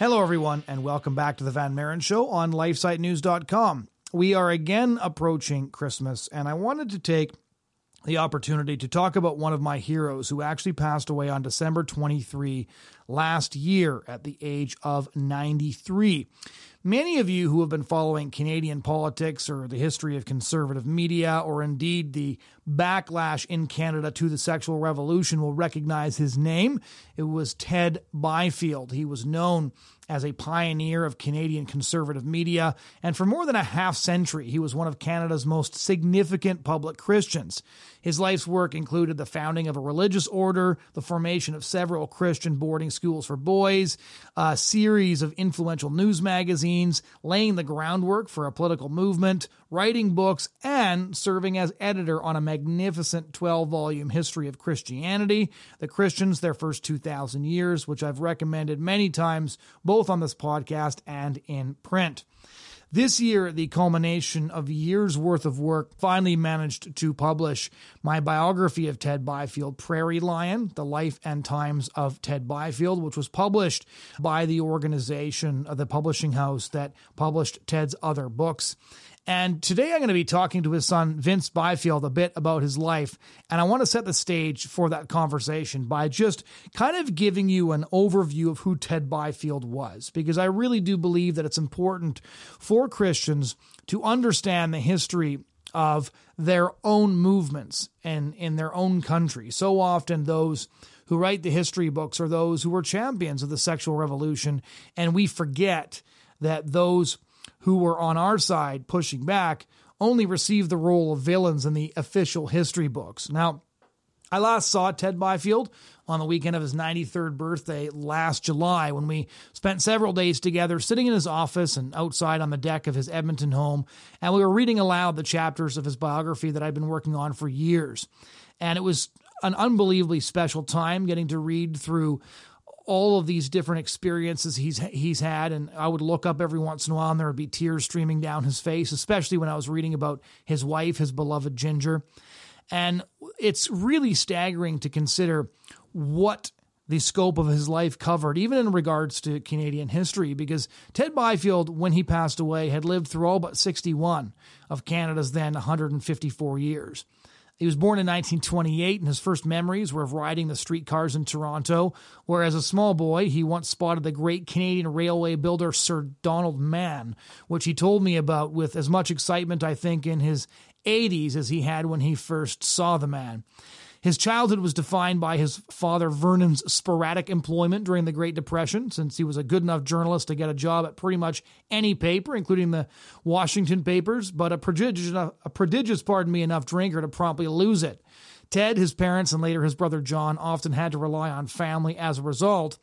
Hello, everyone, and welcome back to the Van Maren Show on LifeSiteNews.com. We are again approaching Christmas, and I wanted to take the opportunity to talk about one of my heroes who actually passed away on December 23 last year at the age of 93. Many of you who have been following Canadian politics or the history of conservative media or indeed the backlash in Canada to the sexual revolution will recognize his name. It was Ted Byfield. He was known as a pioneer of Canadian conservative media, and for more than a half century, he was one of Canada's most significant public Christians. His life's work included the founding of a religious order, the formation of several Christian boarding schools for boys, a series of influential news magazines, laying the groundwork for a political movement, writing books, and serving as editor on a magnificent 12 volume history of Christianity, the Christians, their first 2,000 years, which I've recommended many times, both on this podcast and in print. This year, the culmination of years worth of work finally managed to publish my biography of Ted Byfield, Prairie Lion, The Life and Times of Ted Byfield, which was published by the organization, uh, the publishing house that published Ted's other books. And today I'm going to be talking to his son, Vince Byfield, a bit about his life. And I want to set the stage for that conversation by just kind of giving you an overview of who Ted Byfield was, because I really do believe that it's important for Christians to understand the history of their own movements and in their own country. So often those who write the history books are those who were champions of the sexual revolution, and we forget that those who were on our side pushing back only received the role of villains in the official history books. Now, I last saw Ted Byfield on the weekend of his 93rd birthday last July when we spent several days together sitting in his office and outside on the deck of his Edmonton home, and we were reading aloud the chapters of his biography that I'd been working on for years. And it was an unbelievably special time getting to read through all of these different experiences he's he's had and I would look up every once in a while and there would be tears streaming down his face especially when I was reading about his wife his beloved Ginger and it's really staggering to consider what the scope of his life covered, even in regards to Canadian history, because Ted Byfield, when he passed away, had lived through all but 61 of Canada's then 154 years. He was born in 1928, and his first memories were of riding the streetcars in Toronto, where as a small boy, he once spotted the great Canadian railway builder Sir Donald Mann, which he told me about with as much excitement, I think, in his 80s as he had when he first saw the man. His childhood was defined by his father Vernon's sporadic employment during the Great Depression, since he was a good enough journalist to get a job at pretty much any paper, including the Washington papers, but a prodigious, a prodigious, pardon me, enough drinker to promptly lose it. Ted, his parents, and later his brother John often had to rely on family as a result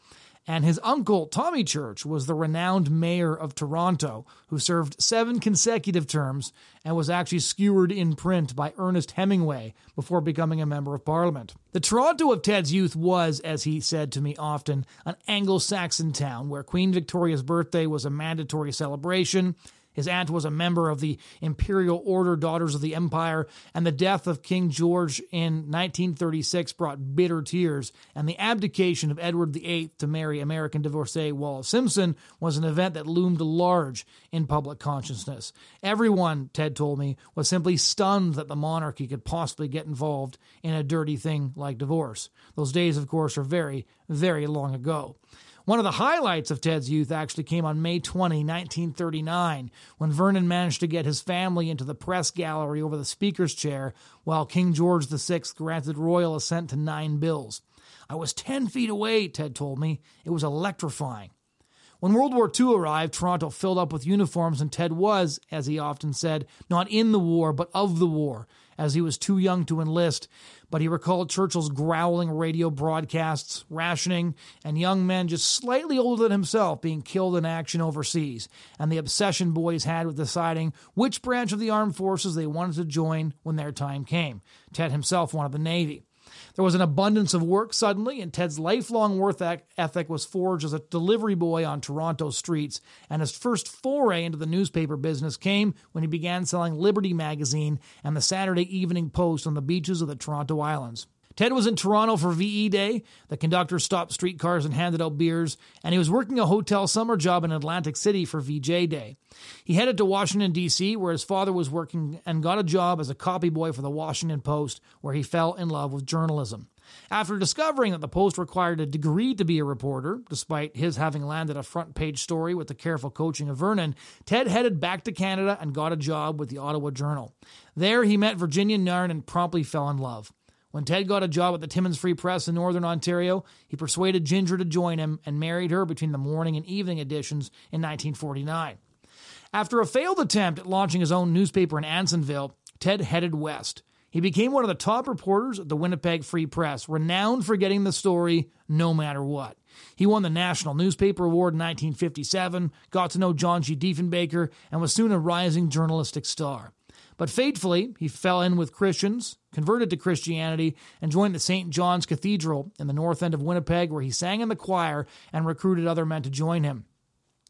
and his uncle, Tommy Church, was the renowned mayor of Toronto, who served seven consecutive terms and was actually skewered in print by Ernest Hemingway before becoming a member of parliament. The Toronto of Ted's youth was, as he said to me often, an Anglo Saxon town where Queen Victoria's birthday was a mandatory celebration his aunt was a member of the Imperial Order Daughters of the Empire, and the death of King George in 1936 brought bitter tears, and the abdication of Edward VIII to marry American divorcee Wallis Simpson was an event that loomed large in public consciousness. Everyone, Ted told me, was simply stunned that the monarchy could possibly get involved in a dirty thing like divorce. Those days, of course, are very, very long ago. One of the highlights of Ted's youth actually came on May 20, 1939, when Vernon managed to get his family into the press gallery over the speaker's chair while King George VI granted royal assent to nine bills. I was 10 feet away, Ted told me. It was electrifying. When World War II arrived, Toronto filled up with uniforms, and Ted was, as he often said, not in the war, but of the war, as he was too young to enlist. But he recalled Churchill's growling radio broadcasts, rationing, and young men just slightly older than himself being killed in action overseas, and the obsession boys had with deciding which branch of the armed forces they wanted to join when their time came. Ted himself wanted the Navy. There was an abundance of work suddenly, and Ted's lifelong work ethic was forged as a delivery boy on Toronto streets. And his first foray into the newspaper business came when he began selling Liberty magazine and the Saturday Evening Post on the beaches of the Toronto Islands. Ted was in Toronto for VE Day. The conductor stopped streetcars and handed out beers, and he was working a hotel summer job in Atlantic City for VJ Day. He headed to Washington, D.C., where his father was working, and got a job as a copy boy for the Washington Post, where he fell in love with journalism. After discovering that the Post required a degree to be a reporter, despite his having landed a front page story with the careful coaching of Vernon, Ted headed back to Canada and got a job with the Ottawa Journal. There, he met Virginia Narn and promptly fell in love. When Ted got a job at the Timmins Free Press in Northern Ontario, he persuaded Ginger to join him and married her between the morning and evening editions in 1949. After a failed attempt at launching his own newspaper in Ansonville, Ted headed west. He became one of the top reporters at the Winnipeg Free Press, renowned for getting the story no matter what. He won the National Newspaper Award in 1957, got to know John G. Diefenbaker, and was soon a rising journalistic star. But fatefully, he fell in with Christians, converted to Christianity, and joined the St. John's Cathedral in the north end of Winnipeg, where he sang in the choir and recruited other men to join him.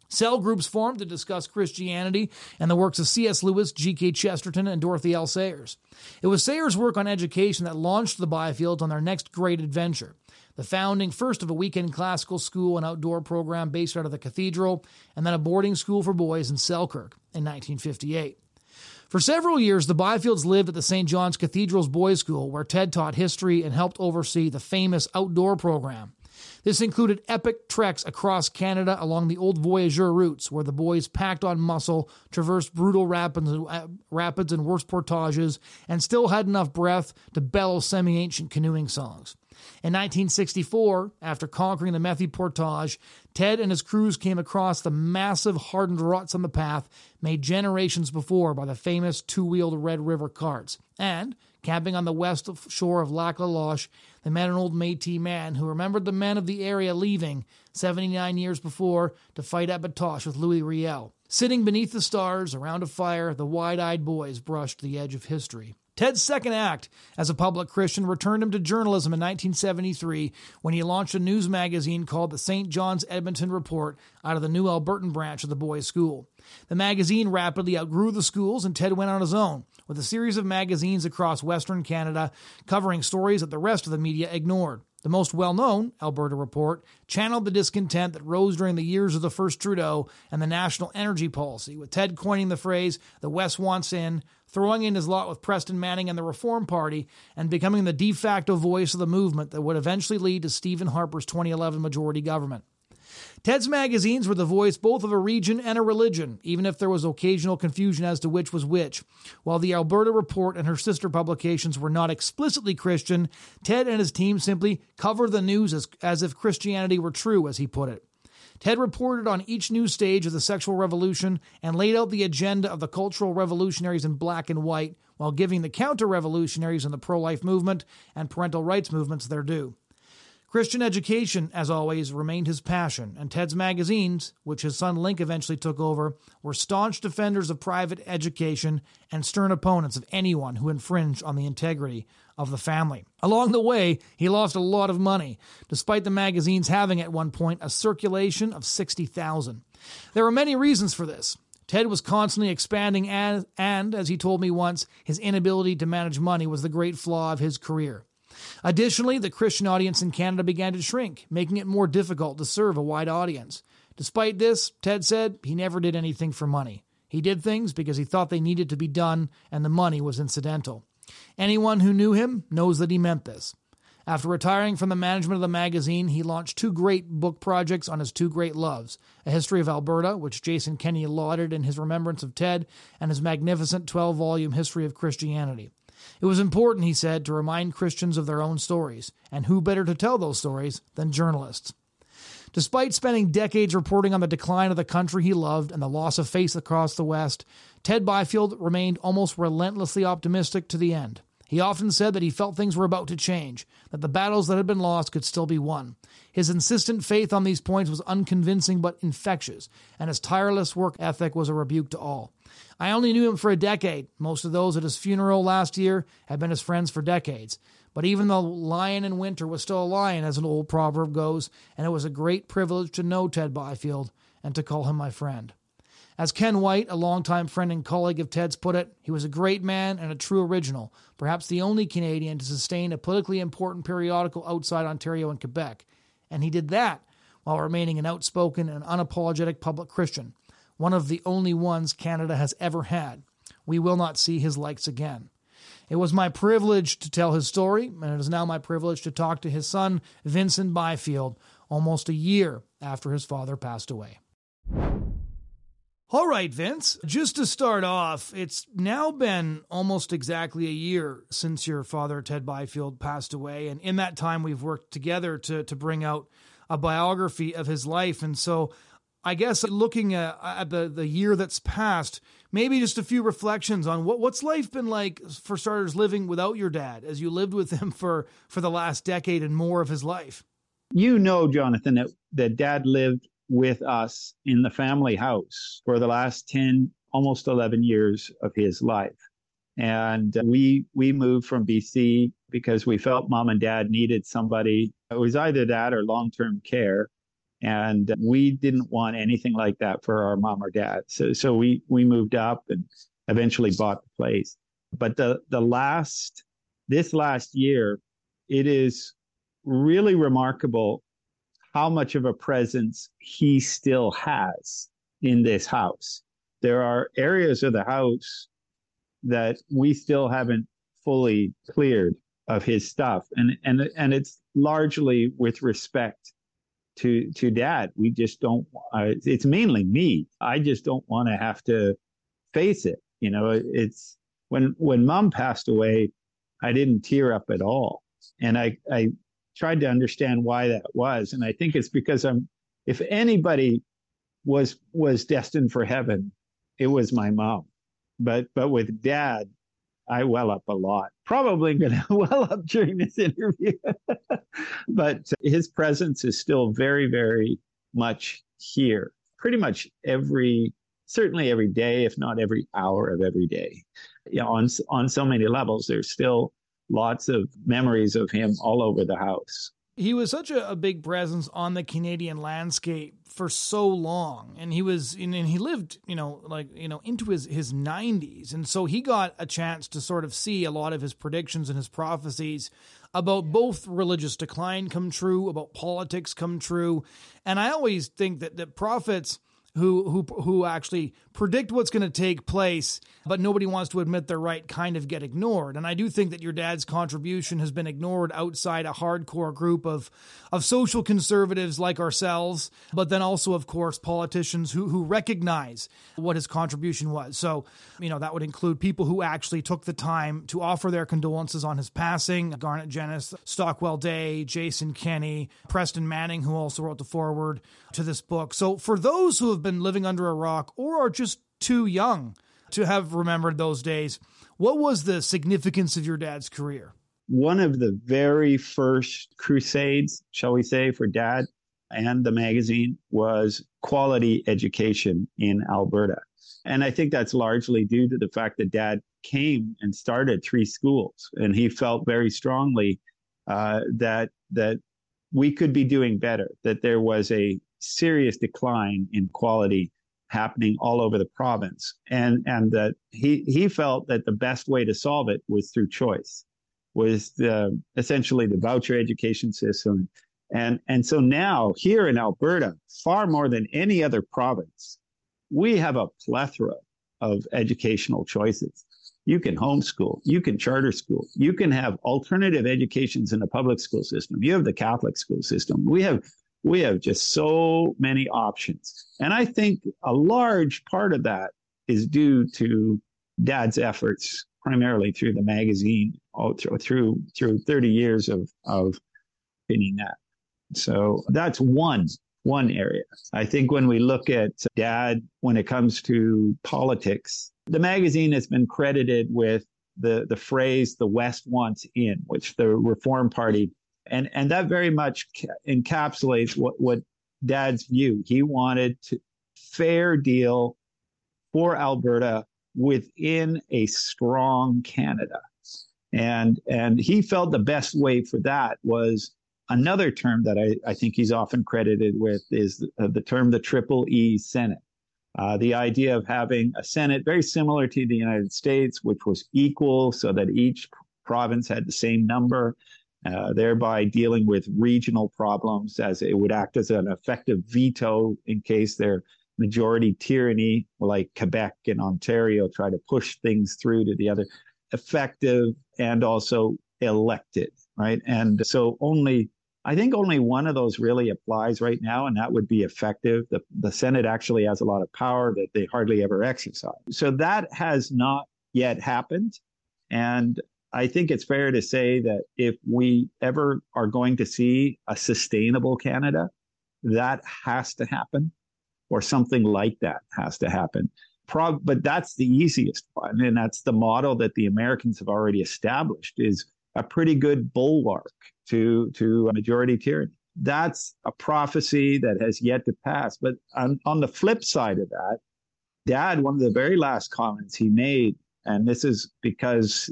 Cell groups formed to discuss Christianity and the works of C.S. Lewis, G.K. Chesterton, and Dorothy L. Sayers. It was Sayers' work on education that launched the Byfields on their next great adventure. The founding first of a weekend classical school and outdoor program based out of the cathedral, and then a boarding school for boys in Selkirk in 1958. For several years, the Byfields lived at the St. John's Cathedral's Boys' School, where Ted taught history and helped oversee the famous outdoor program. This included epic treks across Canada along the old Voyageur routes, where the boys packed on muscle, traversed brutal rapids, rapids and worse portages, and still had enough breath to bellow semi ancient canoeing songs. In 1964, after conquering the Methye Portage, Ted and his crews came across the massive hardened ruts on the path made generations before by the famous two wheeled Red River carts. And, camping on the west shore of Lac La Loche, they met an old Metis man who remembered the men of the area leaving 79 years before to fight at Batoche with Louis Riel. Sitting beneath the stars around a fire, the wide eyed boys brushed the edge of history. Ted's second act as a public Christian returned him to journalism in 1973 when he launched a news magazine called the St. John's Edmonton Report out of the New Albertan branch of the boys' school. The magazine rapidly outgrew the schools, and Ted went on his own with a series of magazines across Western Canada covering stories that the rest of the media ignored. The most well known, Alberta Report, channeled the discontent that rose during the years of the first Trudeau and the national energy policy, with Ted coining the phrase, the West wants in, throwing in his lot with Preston Manning and the Reform Party, and becoming the de facto voice of the movement that would eventually lead to Stephen Harper's 2011 majority government. Ted's magazines were the voice both of a region and a religion, even if there was occasional confusion as to which was which. While the Alberta Report and her sister publications were not explicitly Christian, Ted and his team simply covered the news as, as if Christianity were true, as he put it. Ted reported on each new stage of the sexual revolution and laid out the agenda of the cultural revolutionaries in black and white, while giving the counter revolutionaries in the pro life movement and parental rights movements their due. Christian education, as always, remained his passion, and Ted's magazines, which his son Link eventually took over, were staunch defenders of private education and stern opponents of anyone who infringed on the integrity of the family. Along the way, he lost a lot of money, despite the magazines having at one point a circulation of 60,000. There were many reasons for this. Ted was constantly expanding, and, and, as he told me once, his inability to manage money was the great flaw of his career. Additionally, the Christian audience in Canada began to shrink, making it more difficult to serve a wide audience. Despite this, Ted said he never did anything for money. He did things because he thought they needed to be done and the money was incidental. Anyone who knew him knows that he meant this. After retiring from the management of the magazine, he launched two great book projects on his two great loves A History of Alberta, which Jason Kenney lauded in his remembrance of Ted, and his magnificent 12 volume History of Christianity. It was important, he said, to remind Christians of their own stories, and who better to tell those stories than journalists? Despite spending decades reporting on the decline of the country he loved and the loss of faith across the West, Ted Byfield remained almost relentlessly optimistic to the end. He often said that he felt things were about to change, that the battles that had been lost could still be won. His insistent faith on these points was unconvincing but infectious, and his tireless work ethic was a rebuke to all. I only knew him for a decade. Most of those at his funeral last year had been his friends for decades. But even the lion in winter was still a lion, as an old proverb goes, and it was a great privilege to know Ted Byfield and to call him my friend. As Ken White, a longtime friend and colleague of Ted's, put it, he was a great man and a true original, perhaps the only Canadian to sustain a politically important periodical outside Ontario and Quebec. And he did that while remaining an outspoken and unapologetic public Christian, one of the only ones Canada has ever had. We will not see his likes again. It was my privilege to tell his story, and it is now my privilege to talk to his son, Vincent Byfield, almost a year after his father passed away. All right, Vince, just to start off, it's now been almost exactly a year since your father, Ted Byfield, passed away. And in that time, we've worked together to, to bring out a biography of his life. And so I guess looking at, the, the year that's passed, maybe just a few reflections on what, what's life been like for starters living without your dad as you lived with him for, for the last decade and more of his life. You know, Jonathon, that, that dad lived with us in the family house for the last 10, almost 11 years of his life. And we, we moved from BC because we felt mom and dad needed somebody. It was either that or long term care. And we didn't want anything like that for our mom or dad. So, so we, we moved up and eventually bought the place. But the, the last, this last year, it is really remarkable how much of a presence he still has in this house. There are areas of the house that we still haven't fully cleared of his stuff, and and and it's largely with respect to to dad. We just don't. Uh, it's mainly me. I just don't want to have to face it. You know, it's when when mom passed away, I didn't tear up at all, and I I tried to understand why that was. And I think it's because I'm, if anybody was, was destined for heaven, it was my mom. But, but with dad, I well up a lot. Probably going to well up during this interview. but his presence is still very, very much here. Pretty much every, certainly every day, if not every hour of every day. You know, on on so many levels, there's still lots of memories of him all over the house. He was such a, a, big presence on the Canadian landscape for so long, and he was, and he lived, you know, like you know, into his his nineties, and so he got a chance to sort of see a lot of his predictions and his prophecies about both religious decline come true, about politics come true, and I always think that that prophets who who who actually predict what's going to take place, but nobody wants to admit they're right, kind of get ignored. And I do think that your dad's contribution has been ignored outside a hardcore group of of social conservatives like ourselves, but then also, of course, politicians who who recognize what his contribution was. So, you know, that would include people who actually took the time to offer their condolences on his passing: Garnett Genuis, Stockwell Day, Jason Kenney, Preston Manning, who also wrote the foreword to this book. So, for those who have been living under a rock or are just too young to have remembered those days. What was the significance of your dad's career? One of the very first crusades, shall we say, for dad and the magazine was quality education in Alberta. And I think that's largely due to the fact that dad came and started three schools. And he felt very strongly uh, that, that we could be doing better, that there was a serious decline in quality happening all over the province. And and that he he felt that the best way to solve it was through choice was the essentially the voucher education system. And and so now here in Alberta far more than any other province we have a plethora of educational choices. You can homeschool you can charter school you can have alternative educations in the public school system. You have the catholic school system. We have we have just so many options. And I think a large part of that is due to dad's efforts, primarily through the magazine, through, through, through 30 years of, of pinning that. So that's one, one area. I think when we look at dad, when it comes to politics, the magazine has been credited with the, the phrase, the West wants in, which the Reform Party and and that very much encapsulates what what Dad's view. He wanted to fair deal for Alberta within a strong Canada, and and he felt the best way for that was another term that I, I think he's often credited with is the, uh, the term the triple E Senate. Uh, the idea of having a Senate very similar to the United States, which was equal so that each province had the same number, uh, thereby dealing with regional problems as it would act as an effective veto in case their majority tyranny, like Quebec and Ontario, try to push things through to the other. Effective and also elected, right? And so only I think only one of those really applies right now, and that would be effective. The, the Senate actually has a lot of power that they hardly ever exercise. So that has not yet happened. And I think it's fair to say that if we ever are going to see a sustainable Canada, that has to happen, or something like that has to happen. Pro- but that's the easiest one, and that's the model that the Americans have already established is a pretty good bulwark to to majority tyranny. That's a prophecy that has yet to pass. But on, on the flip side of that, Dad, one of the very last comments he made, and this is because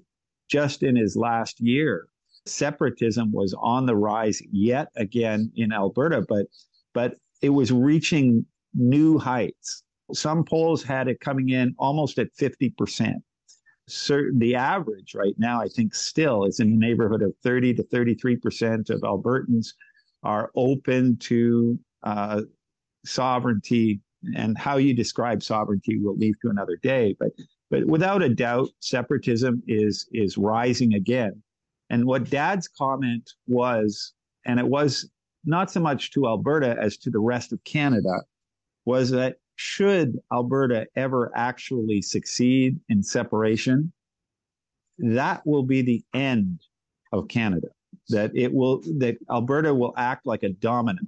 just in his last year, separatism was on the rise yet again in Alberta, but but it was reaching new heights. Some polls had it coming in almost at 50% certain the average right now i think still is in the neighborhood of 30 to 33 percent of albertans are open to uh, sovereignty and how you describe sovereignty we'll leave to another day but but without a doubt separatism is is rising again and what dad's comment was and it was not so much to alberta as to the rest of canada was that should Alberta ever actually succeed in separation, that will be the end of Canada. That it will, that Alberta will act like a domino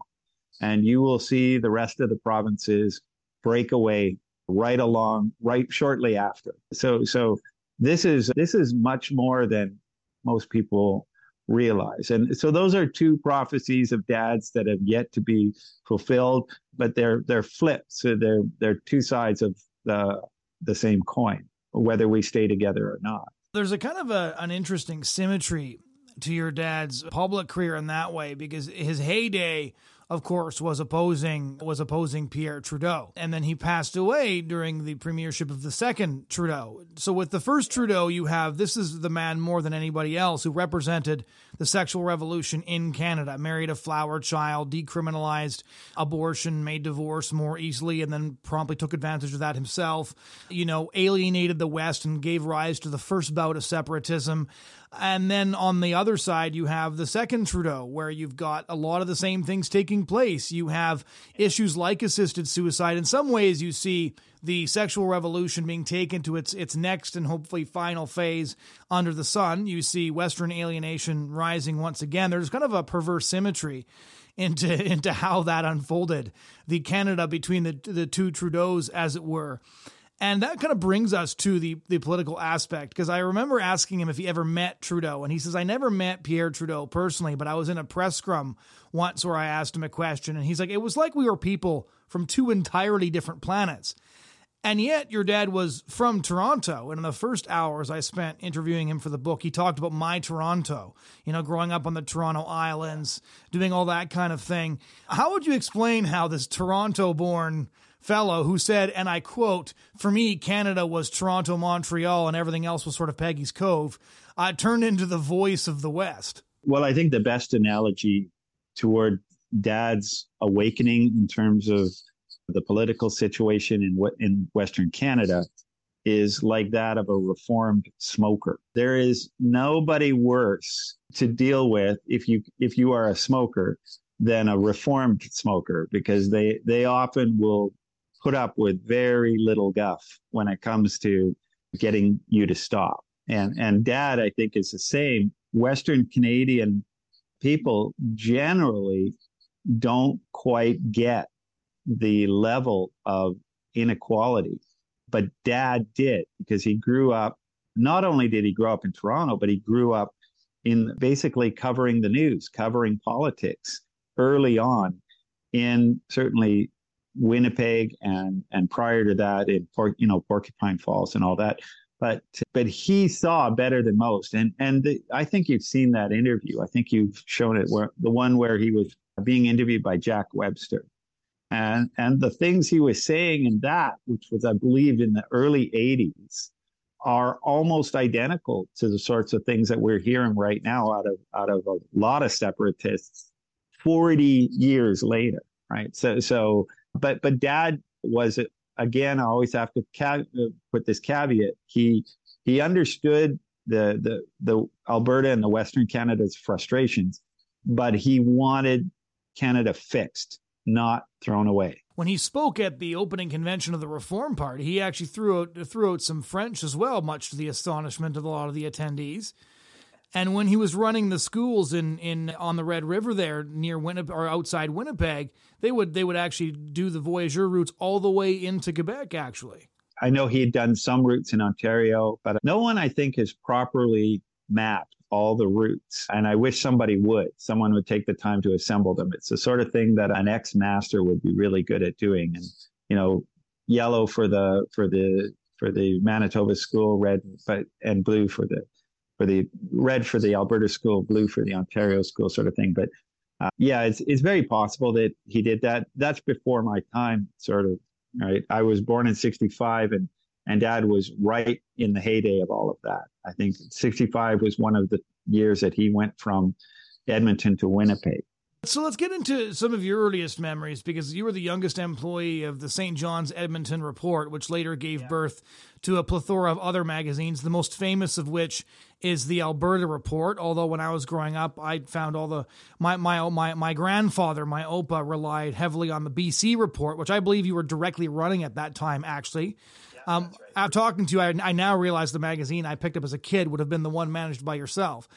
and you will see the rest of the provinces break away right along, right shortly after. So, so this is, this is much more than most people realize. And so those are two prophecies of dads that have yet to be fulfilled, but they're they're flips. So they're they're two sides of the the same coin, whether we stay together or not. There's a kind of a, an interesting symmetry to your dad's public career in that way because his heyday of course, was opposing was opposing Pierre Trudeau, and then he passed away during the premiership of the second Trudeau. So with the first Trudeau, you have this is the man more than anybody else who represented the sexual revolution in Canada, married a flower child, decriminalized abortion, made divorce more easily, and then promptly took advantage of that himself. You know, alienated the West and gave rise to the first bout of separatism. And then on the other side, you have the second Trudeau, where you've got a lot of the same things taking place. You have issues like assisted suicide. In some ways, you see the sexual revolution being taken to its its next and hopefully final phase under the sun. You see Western alienation rising once again. There's kind of a perverse symmetry into into how that unfolded. The Canada between the the two Trudeaus, as it were. And that kind of brings us to the, the political aspect because I remember asking him if he ever met Trudeau. And he says, I never met Pierre Trudeau personally, but I was in a press scrum once where I asked him a question. And he's like, it was like we were people from two entirely different planets. And yet, your dad was from Toronto. And in the first hours I spent interviewing him for the book, he talked about my Toronto, you know, growing up on the Toronto Islands, doing all that kind of thing. How would you explain how this Toronto born fellow who said, and I quote, for me, Canada was Toronto, Montreal, and everything else was sort of Peggy's Cove, uh, turned into the voice of the West. Well, I think the best analogy toward dad's awakening in terms of the political situation in in Western Canada is like that of a reformed smoker. There is nobody worse to deal with if you if you are a smoker than a reformed smoker because they they often will put up with very little guff when it comes to getting you to stop. And and dad, I think, is the same. Western Canadian people generally don't quite get the level of inequality. But dad did because he grew up, not only did he grow up in Toronto, but he grew up in basically covering the news, covering politics early on in certainly Winnipeg and and prior to that in you know Porcupine Falls and all that. But but he saw better than most, and and the, I think you've seen that interview. I think you've shown it where the one where he was being interviewed by Jack Webster, And, and the things he was saying in that, which was, I believe, in the early 80s, are almost identical to the sorts of things that we're hearing right now out of out of a lot of separatists 40 years later right? So so but but dad was again i always have to ca- put this caveat he he understood the the the alberta and the western canada's frustrations but he wanted canada fixed not thrown away when he spoke at the opening convention of the Reform Party, he actually threw out threw out some French as well, much to the astonishment of a lot of the attendees. And when he was running the schools in, in on the Red River there near Winnipeg or outside Winnipeg, they would they would actually do the voyageur routes all the way into Quebec. Actually, I know he had done some routes in Ontario, but no one I think has properly mapped all the roots. And I wish somebody would, someone would take the time to assemble them. It's the sort of thing that an ex master would be really good at doing. And, you know, yellow for the, for the, for the Manitoba school, red, but, and blue for the, for the red for the Alberta school, blue for the Ontario school sort of thing. But uh, yeah, it's, it's very possible that he did that. That's before my time, sort of, right? I was born in 65 and and dad was right in the heyday of all of that. I think 65 was one of the years that he went from Edmonton to Winnipeg. So let's get into some of your earliest memories because you were the youngest employee of the St. John's Edmonton Report, which later gave yeah. birth to a plethora of other magazines, the most famous of which is the Alberta Report. Although when I was growing up, I found all the my my my my grandfather, my opa, relied heavily on the BC Report, which I believe you were directly running at that time, actually. Um, right. I'm talking to you. I, I now realize the magazine I picked up as a kid would have been the one managed by yourself.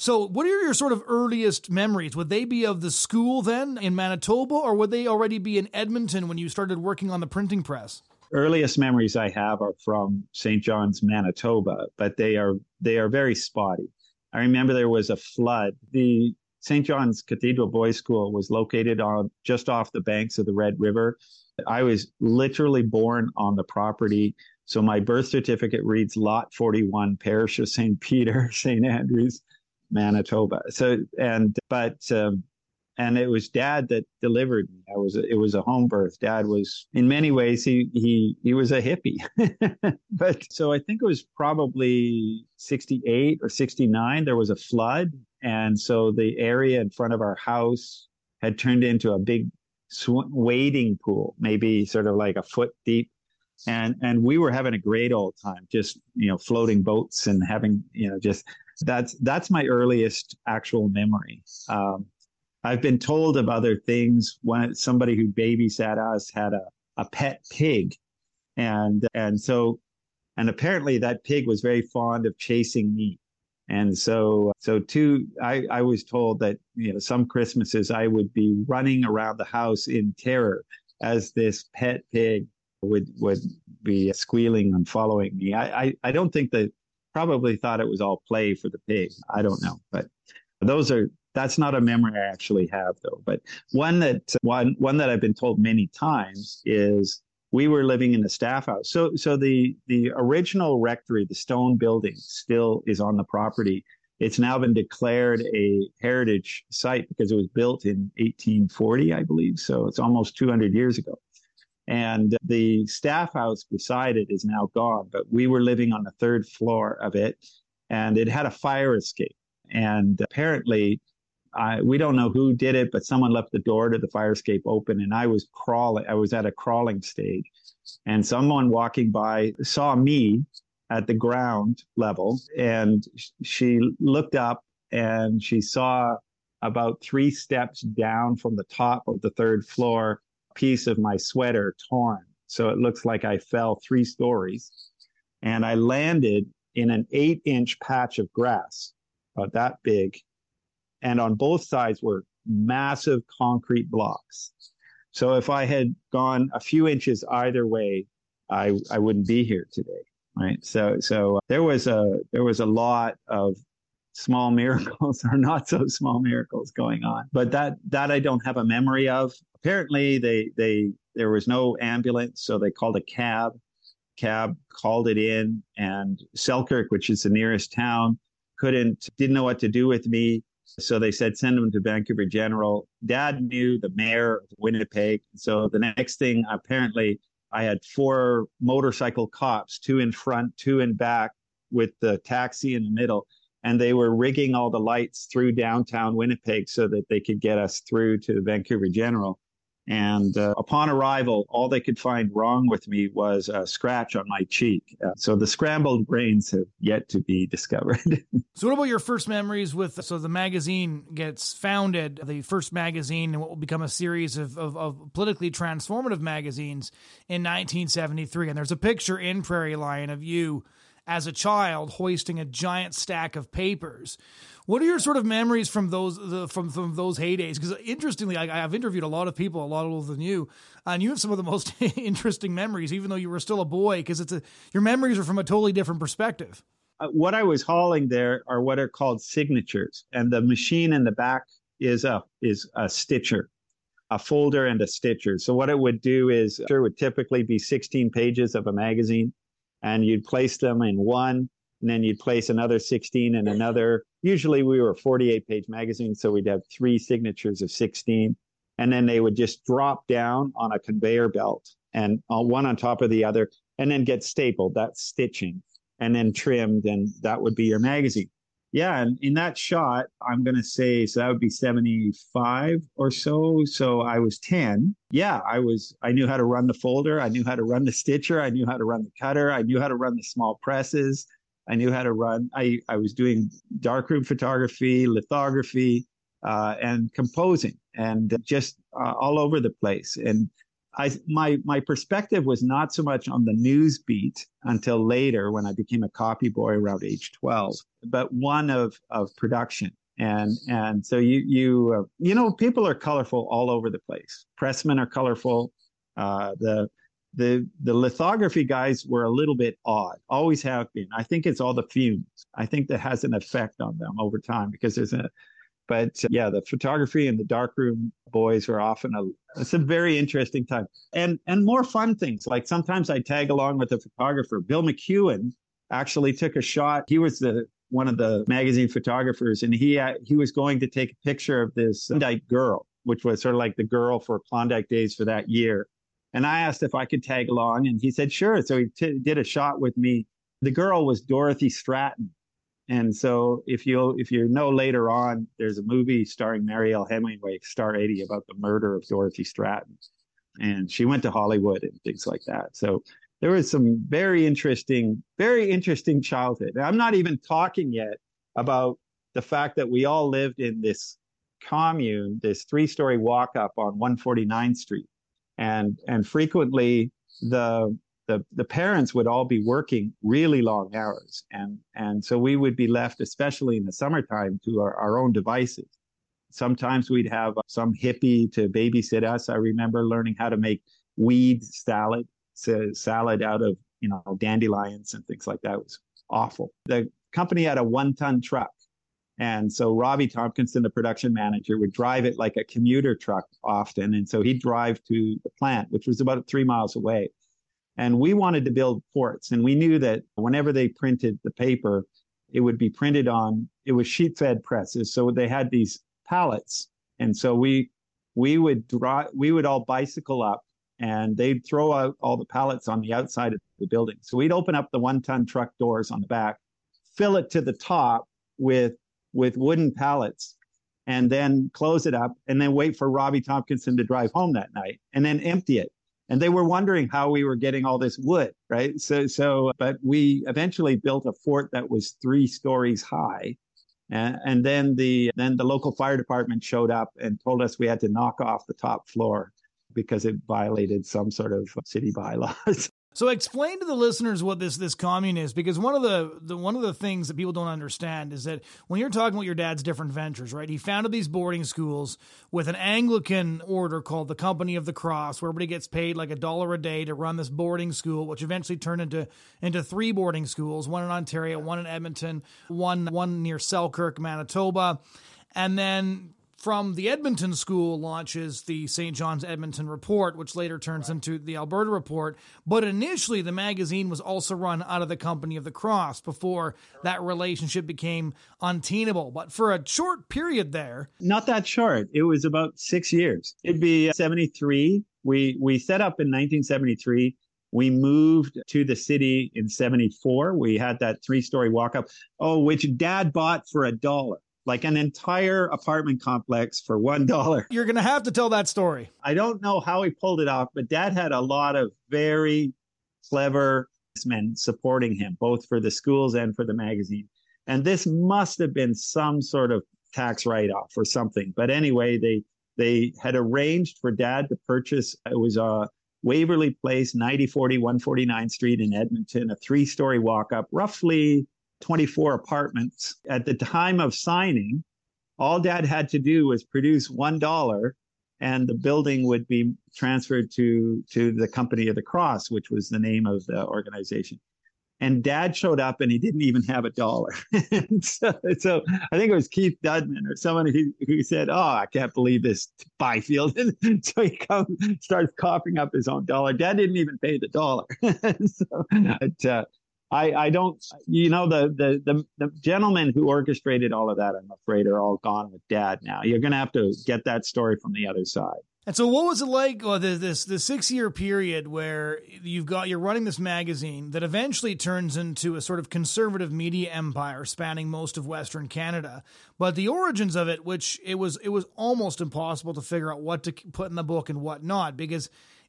So, what are your sort of earliest memories? Would they be of the school then in Manitoba, or would they already be in Edmonton when you started working on the printing press? Earliest memories I have are from St. John's, Manitoba, but they are they are very spotty. I remember there was a flood. The St. John's Cathedral Boys School was located on just off the banks of the Red River, I was literally born on the property. So my birth certificate reads Lot 41, Parish of St. Peter, St. Andrews, Manitoba. So, and, but, um, and it was dad that delivered me. I was, it was a home birth. Dad was, in many ways, he, he, he was a hippie. but so I think it was probably 68 or 69. There was a flood. And so the area in front of our house had turned into a big sw- wading pool, maybe sort of like a foot deep. And, and we were having a great old time, just, you know, floating boats and having, you know, just that's, that's my earliest actual memory. Um, I've been told of other things when somebody who babysat us had a, a pet pig. And, and so, and apparently that pig was very fond of chasing meat. And so, so two, I, I was told that, you know, some Christmases I would be running around the house in terror as this pet pig would, would be squealing and following me. I, I, I don't think that probably thought it was all play for the pig. I don't know, but those are, that's not a memory I actually have though. But one that, one, one that I've been told many times is we were living in a staff house. So, so the, the original rectory, the stone building still is on the property. It's now been declared a heritage site because it was built in 1840, I believe. So it's almost 200 years ago. And the staff house beside it is now gone, but we were living on the third floor of it and it had a fire escape. And apparently I, we don't know who did it, but someone left the door to the fire escape open, and I was crawling. I was at a crawling stage, and someone walking by saw me at the ground level, and she looked up and she saw about three steps down from the top of the third floor, piece of my sweater torn. So it looks like I fell three stories, and I landed in an eight-inch patch of grass, about that big and on both sides were massive concrete blocks. So if I had gone a few inches either way, I I wouldn't be here today, right? So so uh, there was a there was a lot of small miracles or not so small miracles going on, but that that I don't have a memory of. Apparently, they they there was no ambulance, so they called a cab. Cab called it in, and Selkirk, which is the nearest town, couldn't didn't know what to do with me So they said, send them to Vancouver General. Dad knew the mayor of Winnipeg. So the next thing, apparently, I had four motorcycle cops, two in front, two in back, with the taxi in the middle. And they were rigging all the lights through downtown Winnipeg so that they could get us through to Vancouver General. And uh, upon arrival, all they could find wrong with me was a scratch on my cheek. Uh, so the scrambled brains have yet to be discovered. so, what about your first memories with? So, the magazine gets founded, the first magazine, and what will become a series of, of, of politically transformative magazines in 1973. And there's a picture in Prairie Lion of you as a child hoisting a giant stack of papers. What are your sort of memories from those the, from from those heydays? Because interestingly, I, have interviewed a lot of people, a lot older than you, and you have some of the most interesting memories, even though you were still a boy. Because it's a your memories are from a totally different perspective. Uh, what I was hauling there are what are called signatures, and the machine in the back is a is a stitcher, a folder and a stitcher. So what it would do is there would typically be 16 pages of a magazine, and you'd place them in one and then you'd place another 16 and another. Usually we were 48 page magazine, so we'd have three signatures of 16. And then they would just drop down on a conveyor belt and uh, one on top of the other, and then get stapled. That's stitching, and then trimmed, and that would be your magazine. Yeah, and in that shot, I'm going to say, so that would be 75 or so. So I was 10. Yeah, I was, I knew how to run the folder. I knew how to run the stitcher. I knew how to run the cutter. I knew how to run the small presses. I knew how to run. I, I was doing darkroom photography, lithography, uh, and composing, and just uh, all over the place. And I, my my perspective was not so much on the news beat until later when I became a copy boy around age twelve, but one of of production. And and so you you uh, you know people are colorful all over the place. Pressmen are colorful. Uh, the the the lithography guys were a little bit odd, always have been. I think it's all the fumes. I think that has an effect on them over time because there's a. But uh, yeah, the photography and the darkroom boys were often a. It's a very interesting time, and and more fun things. Like sometimes I tag along with the photographer. Bill McEwen actually took a shot. He was the one of the magazine photographers, and he uh, he was going to take a picture of this Klondike girl, which was sort of like the girl for Klondike Days for that year and I asked if I could tag along, and he said, sure. So he t- did a shot with me. The girl was Dorothy Stratten. And so if you if you know later on, there's a movie starring Mariel Hemingway, Star 80, about the murder of Dorothy Stratten. And she went to Hollywood and things like that. So there was some very interesting, very interesting childhood. And I'm not even talking yet about the fact that we all lived in this commune, this three story walk up on 149th Street and and frequently the the the parents would all be working really long hours. And and so we would be left especially in the summertime to our, our own devices. Sometimes we'd have some hippie to babysit us. I remember learning how to make weed salad so salad out of you know dandelions and things like that. It was awful. The company had a one ton truck and so Robbie Tompkinson, the production manager, would drive it like a commuter truck often. And so he'd drive to the plant, which was about three miles away. And we wanted to build ports. And we knew that whenever they printed the paper, it would be printed on, it was sheet fed presses. So they had these pallets. And so we, we would draw, we would all bicycle up and they'd throw out all the pallets on the outside of the building. So we'd open up the one ton truck doors on the back, fill it to the top with with wooden pallets and then close it up and then wait for Robbie Tompkinson to drive home that night and then empty it. And they were wondering how we were getting all this wood, right? So, so, but we eventually built a fort that was three stories high. And, and then the, then the local fire department showed up and told us we had to knock off the top floor because it violated some sort of city bylaws. So explain to the listeners what this this commune is, because one of the, the one of the things that people don't understand is that when you're talking about your dad's different ventures, right? He founded these boarding schools with an Anglican order called the Company of the Cross, where everybody gets paid like a dollar a day to run this boarding school, which eventually turned into into three boarding schools: one in Ontario, one in Edmonton, one one near Selkirk, Manitoba, and then from the Edmonton School launches the St. John's Edmonton Report, which later turns right. into the Alberta Report. But initially, the magazine was also run out of the Company of the Cross before that relationship became untenable. But for a short period there. Not that short. It was about six years. It'd be uh, 73. We, we set up in 1973. We moved to the city in 74. We had that three story walk up. Oh, which dad bought for a dollar like an entire apartment complex for one dollar. You're gonna have to tell that story. I don't know how he pulled it off, but Dad had a lot of very clever men supporting him, both for the schools and for the magazine. And this must have been some sort of tax write-off or something. But anyway, they they had arranged for Dad to purchase. It was a Waverly Place, 9040 149th Street in Edmonton, a three-story walk-up, roughly 24 apartments. At the time of signing, all dad had to do was produce $1 and the building would be transferred to, to the Company of the Cross, which was the name of the organization. And dad showed up and he didn't even have a dollar. so, so, I think it was Keith Dudman or someone who, who said, Oh, I can't believe this Byfield. So he comes, starts coughing up his own dollar. Dad didn't even pay the dollar. so, but, uh, I, I don't, you know, the, the, the, the, gentlemen who orchestrated all of that, I'm afraid, are all gone with dad now. You're going to have to get that story from the other side. And so, what was it like? Well, the, this the six year period where you've got you're running this magazine that eventually turns into a sort of conservative media empire spanning most of Western Canada. But the origins of it, which it was it was almost impossible to figure out what to put in the book and what not, because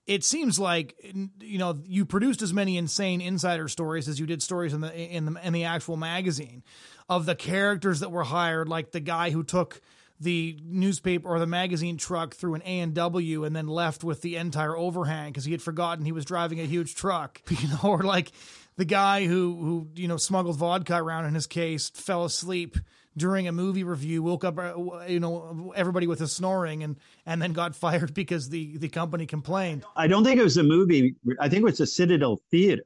it seems like you know you produced as many insane insider stories as you did stories in the in the in the actual magazine. Of the characters that were hired, like the guy who took the newspaper or the magazine truck through an A and W and then left with the entire overhang because he had forgotten he was driving a huge truck, you know, or like the guy who who you know smuggled vodka around in his case fell asleep during a movie review, woke up, uh, you know, everybody with a snoring, and and then got fired because the the company complained. I don't think it was a movie. I think it was a Citadel Theater.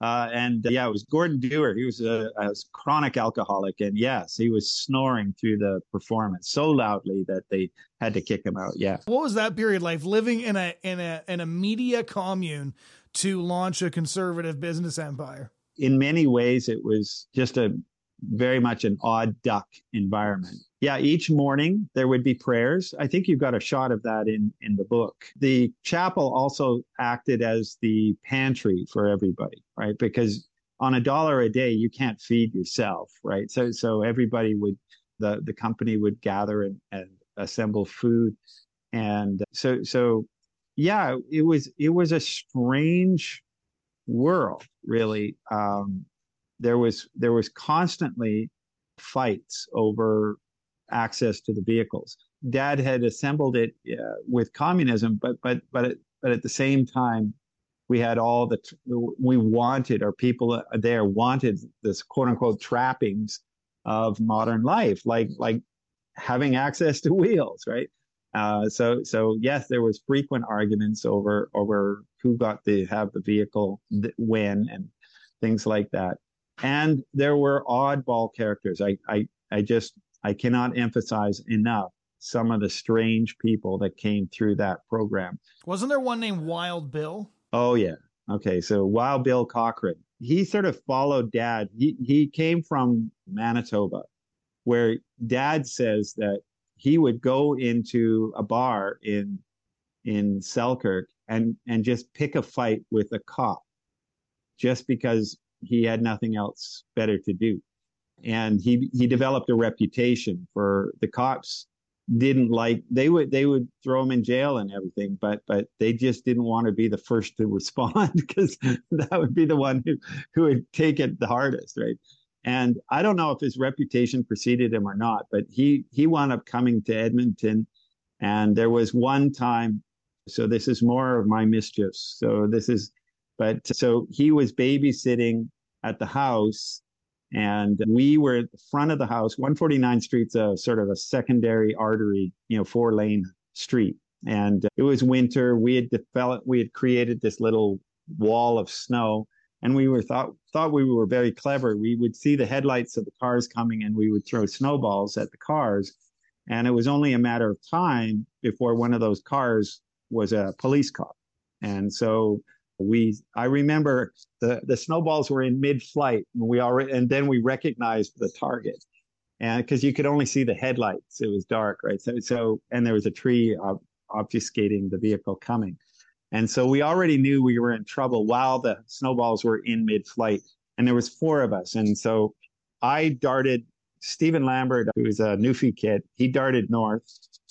Uh, and uh, yeah, it was Gordon Dewar. He was a, a, chronic alcoholic, and yes, he was snoring through the performance so loudly that they had to kick him out. Yeah. What was that period like? Living in a in a in a media commune to launch a conservative business empire. In many ways, it was just a very much an odd duck environment. Yeah, each morning there would be prayers. I think you've got a shot of that in in the book. The chapel also acted as the pantry for everybody, right? Because on a dollar a day you can't feed yourself, right? So so everybody would the the company would gather and, and assemble food. And so so yeah, it was it was a strange world, really. Um, there was there was constantly fights over access to the vehicles. Dad had assembled it uh, with communism, but but but at, but at the same time, we had all the we wanted our people there wanted this quote unquote trappings of modern life, like like having access to wheels, right? Uh, so so yes, there was frequent arguments over over who got to have the vehicle when and things like that and there were oddball characters. I, I, I just, I cannot emphasize enough some of the strange people that came through that program. Wasn't there one named Wild Bill? Oh yeah. Okay, so Wild Bill Cochran. He sort of followed Dad. He he came from Manitoba, where Dad says that he would go into a bar in in Selkirk and and just pick a fight with a cop, just because he had nothing else better to do. And he, he developed a reputation for the cops didn't like they would they would throw him in jail and everything but but they just didn't want to be the first to respond because that would be the one who who would take it the hardest right and i don't know if his reputation preceded him or not but he he wound up coming to edmonton and there was one time so this is more of my mischiefs so this is but so he was babysitting at the house and we were at the front of the house 149th street's a sort of a secondary artery you know four lane street. And it was winter. We had developed we had created this little wall of snow and we were thought thought we were very clever. We would see the headlights of the cars coming and we would throw snowballs at the cars. And it was only a matter of time before one of those cars was a police car. And so we, I remember the, the snowballs were in mid flight. and We already, and then we recognized the target. And because you could only see the headlights, it was dark, right? So, so and there was a tree obfuscating the vehicle coming. And so we already knew we were in trouble while the snowballs were in mid flight. And there was four of us. And so I darted Stephen Lambert, who's a Newfie kid, he darted north.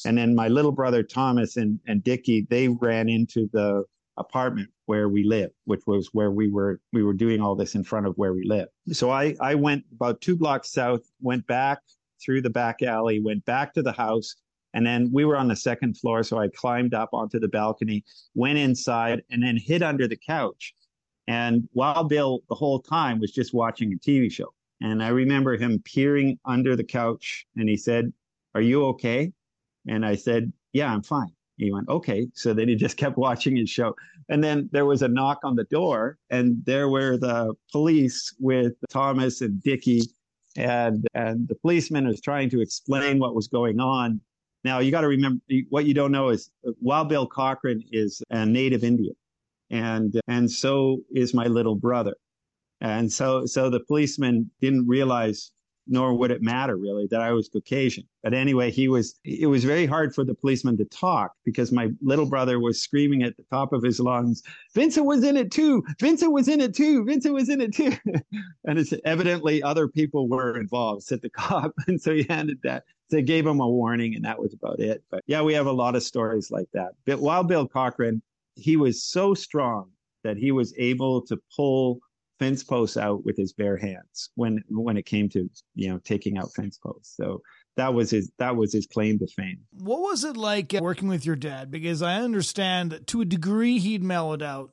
And then my little brother Thomas and, and Dickie, they ran into the apartment where we live, which was where we were we were doing all this in front of where we live. So I, I went about two blocks south, went back through the back alley, went back to the house, and then we were on the second floor. So I climbed up onto the balcony, went inside, and then hid under the couch. And Wild Bill the whole time was just watching a TV show. And I remember him peering under the couch and he said, Are you okay? And I said, Yeah, I'm fine. He went, Okay. So then he just kept watching his show. And then there was a knock on the door, and there were the police with Thomas and Dickie. And, and the policeman was trying to explain what was going on. Now, you got to remember what you don't know is Wild Bill Cochran is a native Indian. And, and so is my little brother. And so, so the policeman didn't realize, nor would it matter really, that I was Caucasian. But anyway, he was, it was very hard for the policeman to talk because my little brother was screaming at the top of his lungs, Vincent was in it too. Vincent was in it too. Vincent was in it too. and it's evidently other people were involved, said the cop. And so he handed that. They gave him a warning and that was about it. But yeah, we have a lot of stories like that. But Wild Bill Cochran, he was so strong that he was able to pull fence posts out with his bare hands when when it came to you know taking out fence posts. So that was his that was his claim to fame. What was it like uh, working with your dad? Because I understand that to a degree he'd mellowed out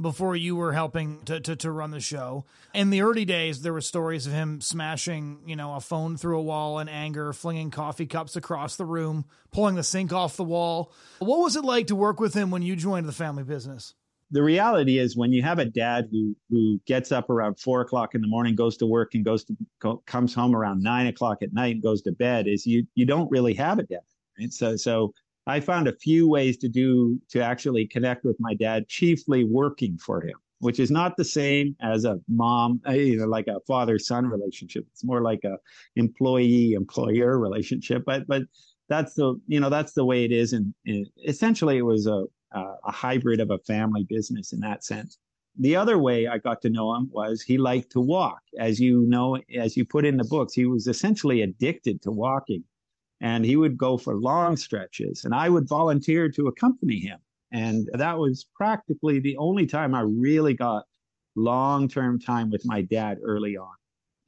before you were helping to, to, to run the show. In the early days, there were stories of him smashing, you know, a phone through a wall in anger, flinging coffee cups across the room, pulling the sink off the wall. What was it like to work with him when you joined the family business? The reality is when you have a dad who who gets up around four o'clock in the morning, goes to work, and goes to comes home around nine o'clock at night and goes to bed, is you you don't really have a dad. Right? So so I found a few ways to do to actually connect with my dad, chiefly working for him, which is not the same as a mom, uh, you know, like a father son relationship. It's more like a employee employer relationship. But but that's the you know that's the way it is, and essentially it was a uh, a hybrid of a family business in that sense. The other way I got to know him was he liked to walk. As you know, as you put in the books, he was essentially addicted to walking. And he would go for long stretches, and I would volunteer to accompany him. And that was practically the only time I really got long term time with my dad early on.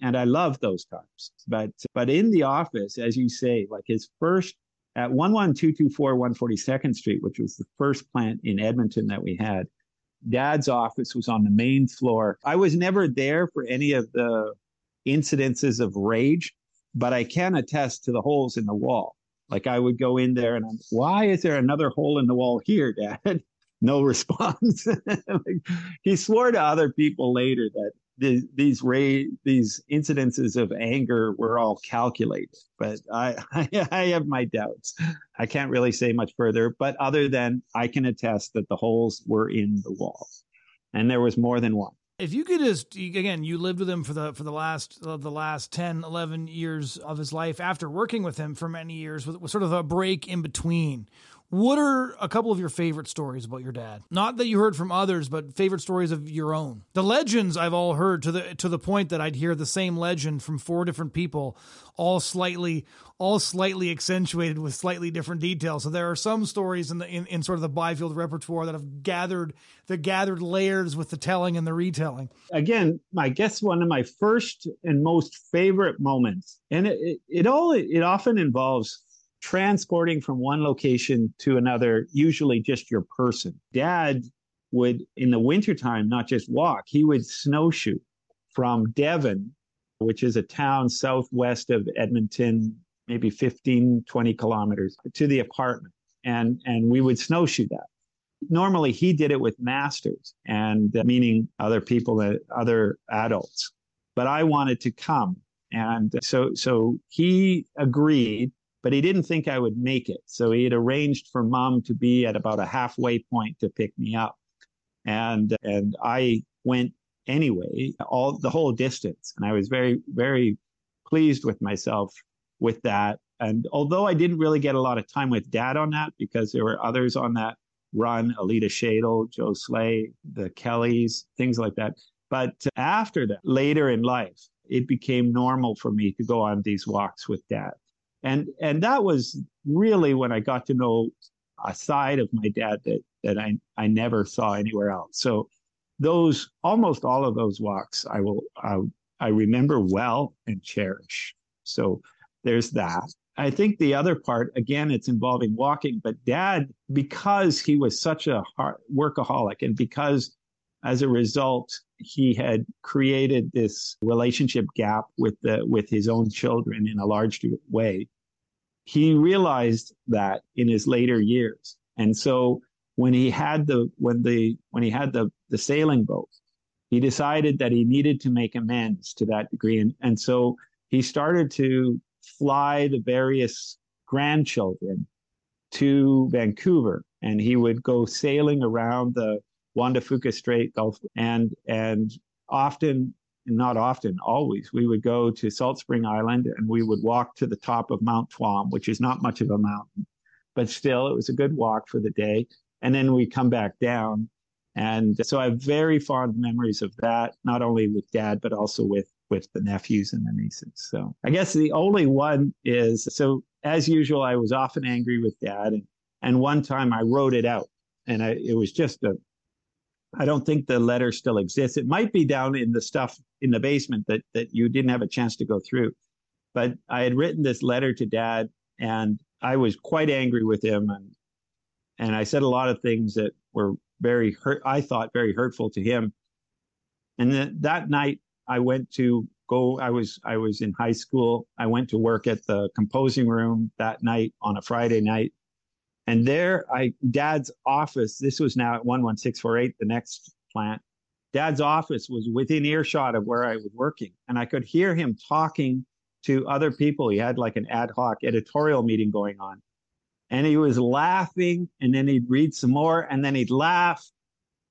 And I loved those times. But but in the office, as you say, like his first at 11224 142nd Street, which was the first plant in Edmonton that we had, dad's office was on the main floor. I was never there for any of the incidences of rage, but I can attest to the holes in the wall. Like I would go in there and I'm, why is there another hole in the wall here, dad? no response. he swore to other people later that the, these ray these incidences of anger were all calculated but I, I, I have my doubts. I can't really say much further but other than i can attest that the holes were in the wall and there was more than one. If you could just again you lived with him for the for the last uh, the last 10 11 years of his life after working with him for many years with, with sort of a break in between what are a couple of your favorite stories about your dad? Not that you heard from others, but favorite stories of your own. The legends I've all heard to the to the point that I'd hear the same legend from four different people, all slightly all slightly accentuated with slightly different details. So there are some stories in the in, in sort of the Byfield repertoire that have gathered the gathered layers with the telling and the retelling. Again, I guess one of my first and most favorite moments, and it, it, it all it often involves transporting from one location to another, usually just your person. Dad would, in the wintertime, not just walk, he would snowshoe from Devon, which is a town southwest of Edmonton, maybe 15, 20 kilometers to the apartment. And, and we would snowshoe that. Normally he did it with masters and uh, meaning other people, uh, other adults, but I wanted to come. And so, so he agreed but he didn't think I would make it. So he had arranged for mom to be at about a halfway point to pick me up. And, and I went anyway, all the whole distance. And I was very, very pleased with myself with that. And although I didn't really get a lot of time with dad on that because there were others on that run, Alita Shadle, Joe Slay, the Kellys, things like that. But after that, later in life, it became normal for me to go on these walks with dad. And and that was really when I got to know a side of my dad that that I, I never saw anywhere else. So those almost all of those walks I will I, I remember well and cherish. So there's that. I think the other part, again, it's involving walking, but dad, because he was such a workaholic and because as a result, he had created this relationship gap with the, with his own children in a large way. He realized that in his later years. And so when he had the, when the, when he had the, the sailing boat, he decided that he needed to make amends to that degree. And, and so he started to fly the various grandchildren to Vancouver and he would go sailing around the Juan de Fuca Strait Gulf and and often not often always we would go to Salt Spring Island and we would walk to the top of Mount Tuam which is not much of a mountain but still it was a good walk for the day and then we come back down and so I have very fond memories of that not only with dad but also with with the nephews and the nieces. So I guess the only one is so as usual, I was often angry with dad. And, and one time I wrote it out and I, it was just a, I don't think the letter still exists. It might be down in the stuff in the basement that, that you didn't have a chance to go through. But I had written this letter to dad and I was quite angry with him. And, and I said a lot of things that were very hurt, I thought very hurtful to him. And then that night I went to go. I was I was in high school. I went to work at the composing room that night on a Friday night, and there I Dad's office. This was now at one one six four eight, the next plant. Dad's office was within earshot of where I was working, and I could hear him talking to other people. He had like an ad hoc editorial meeting going on, and he was laughing, and then he'd read some more, and then he'd laugh,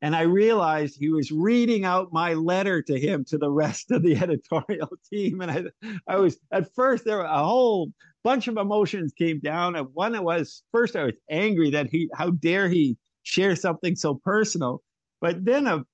and I realized he was reading out my letter to him to the rest of the editorial team. And I, I was at first there were a whole bunch of emotions came down. And one it was first I was angry that he, how dare he share something so personal. But then a,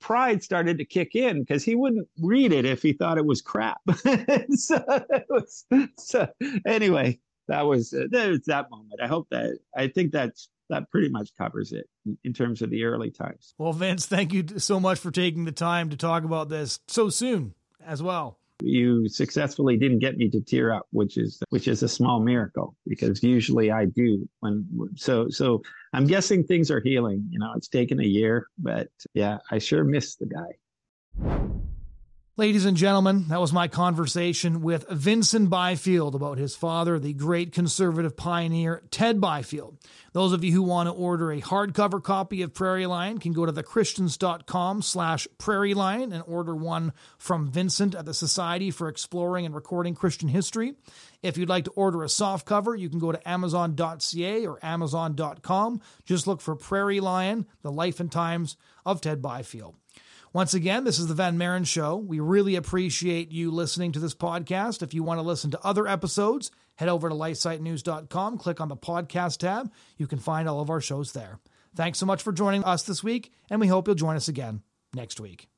pride started to kick in because he wouldn't read it if he thought it was crap. so, was, so, anyway, that was uh, that that moment. I hope that I think that's that pretty much covers it in terms of the early times. Well, Vince, thank you so much for taking the time to talk about this so soon as well. You successfully didn't get me to tear up, which is which is a small miracle because usually I do. When so so, I'm guessing things are healing. You know, it's taken a year, but yeah, I sure miss the guy. Ladies and gentlemen, that was my conversation with Vincent Byfield about his father, the great conservative pioneer Ted Byfield. Those of you who want to order a hardcover copy of Prairie Lion can go to thechristians.com slash Prairie Lion and order one from Vincent at the Society for Exploring and Recording Christian History. If you'd like to order a soft cover, you can go to amazon.ca or amazon.com. Just look for Prairie Lion, the life and times of Ted Byfield. Once again, this is the Van Maren Show. We really appreciate you listening to this podcast. If you want to listen to other episodes, head over to lifesitenews.com, click on the podcast tab. You can find all of our shows there. Thanks so much for joining us this week, and we hope you'll join us again next week.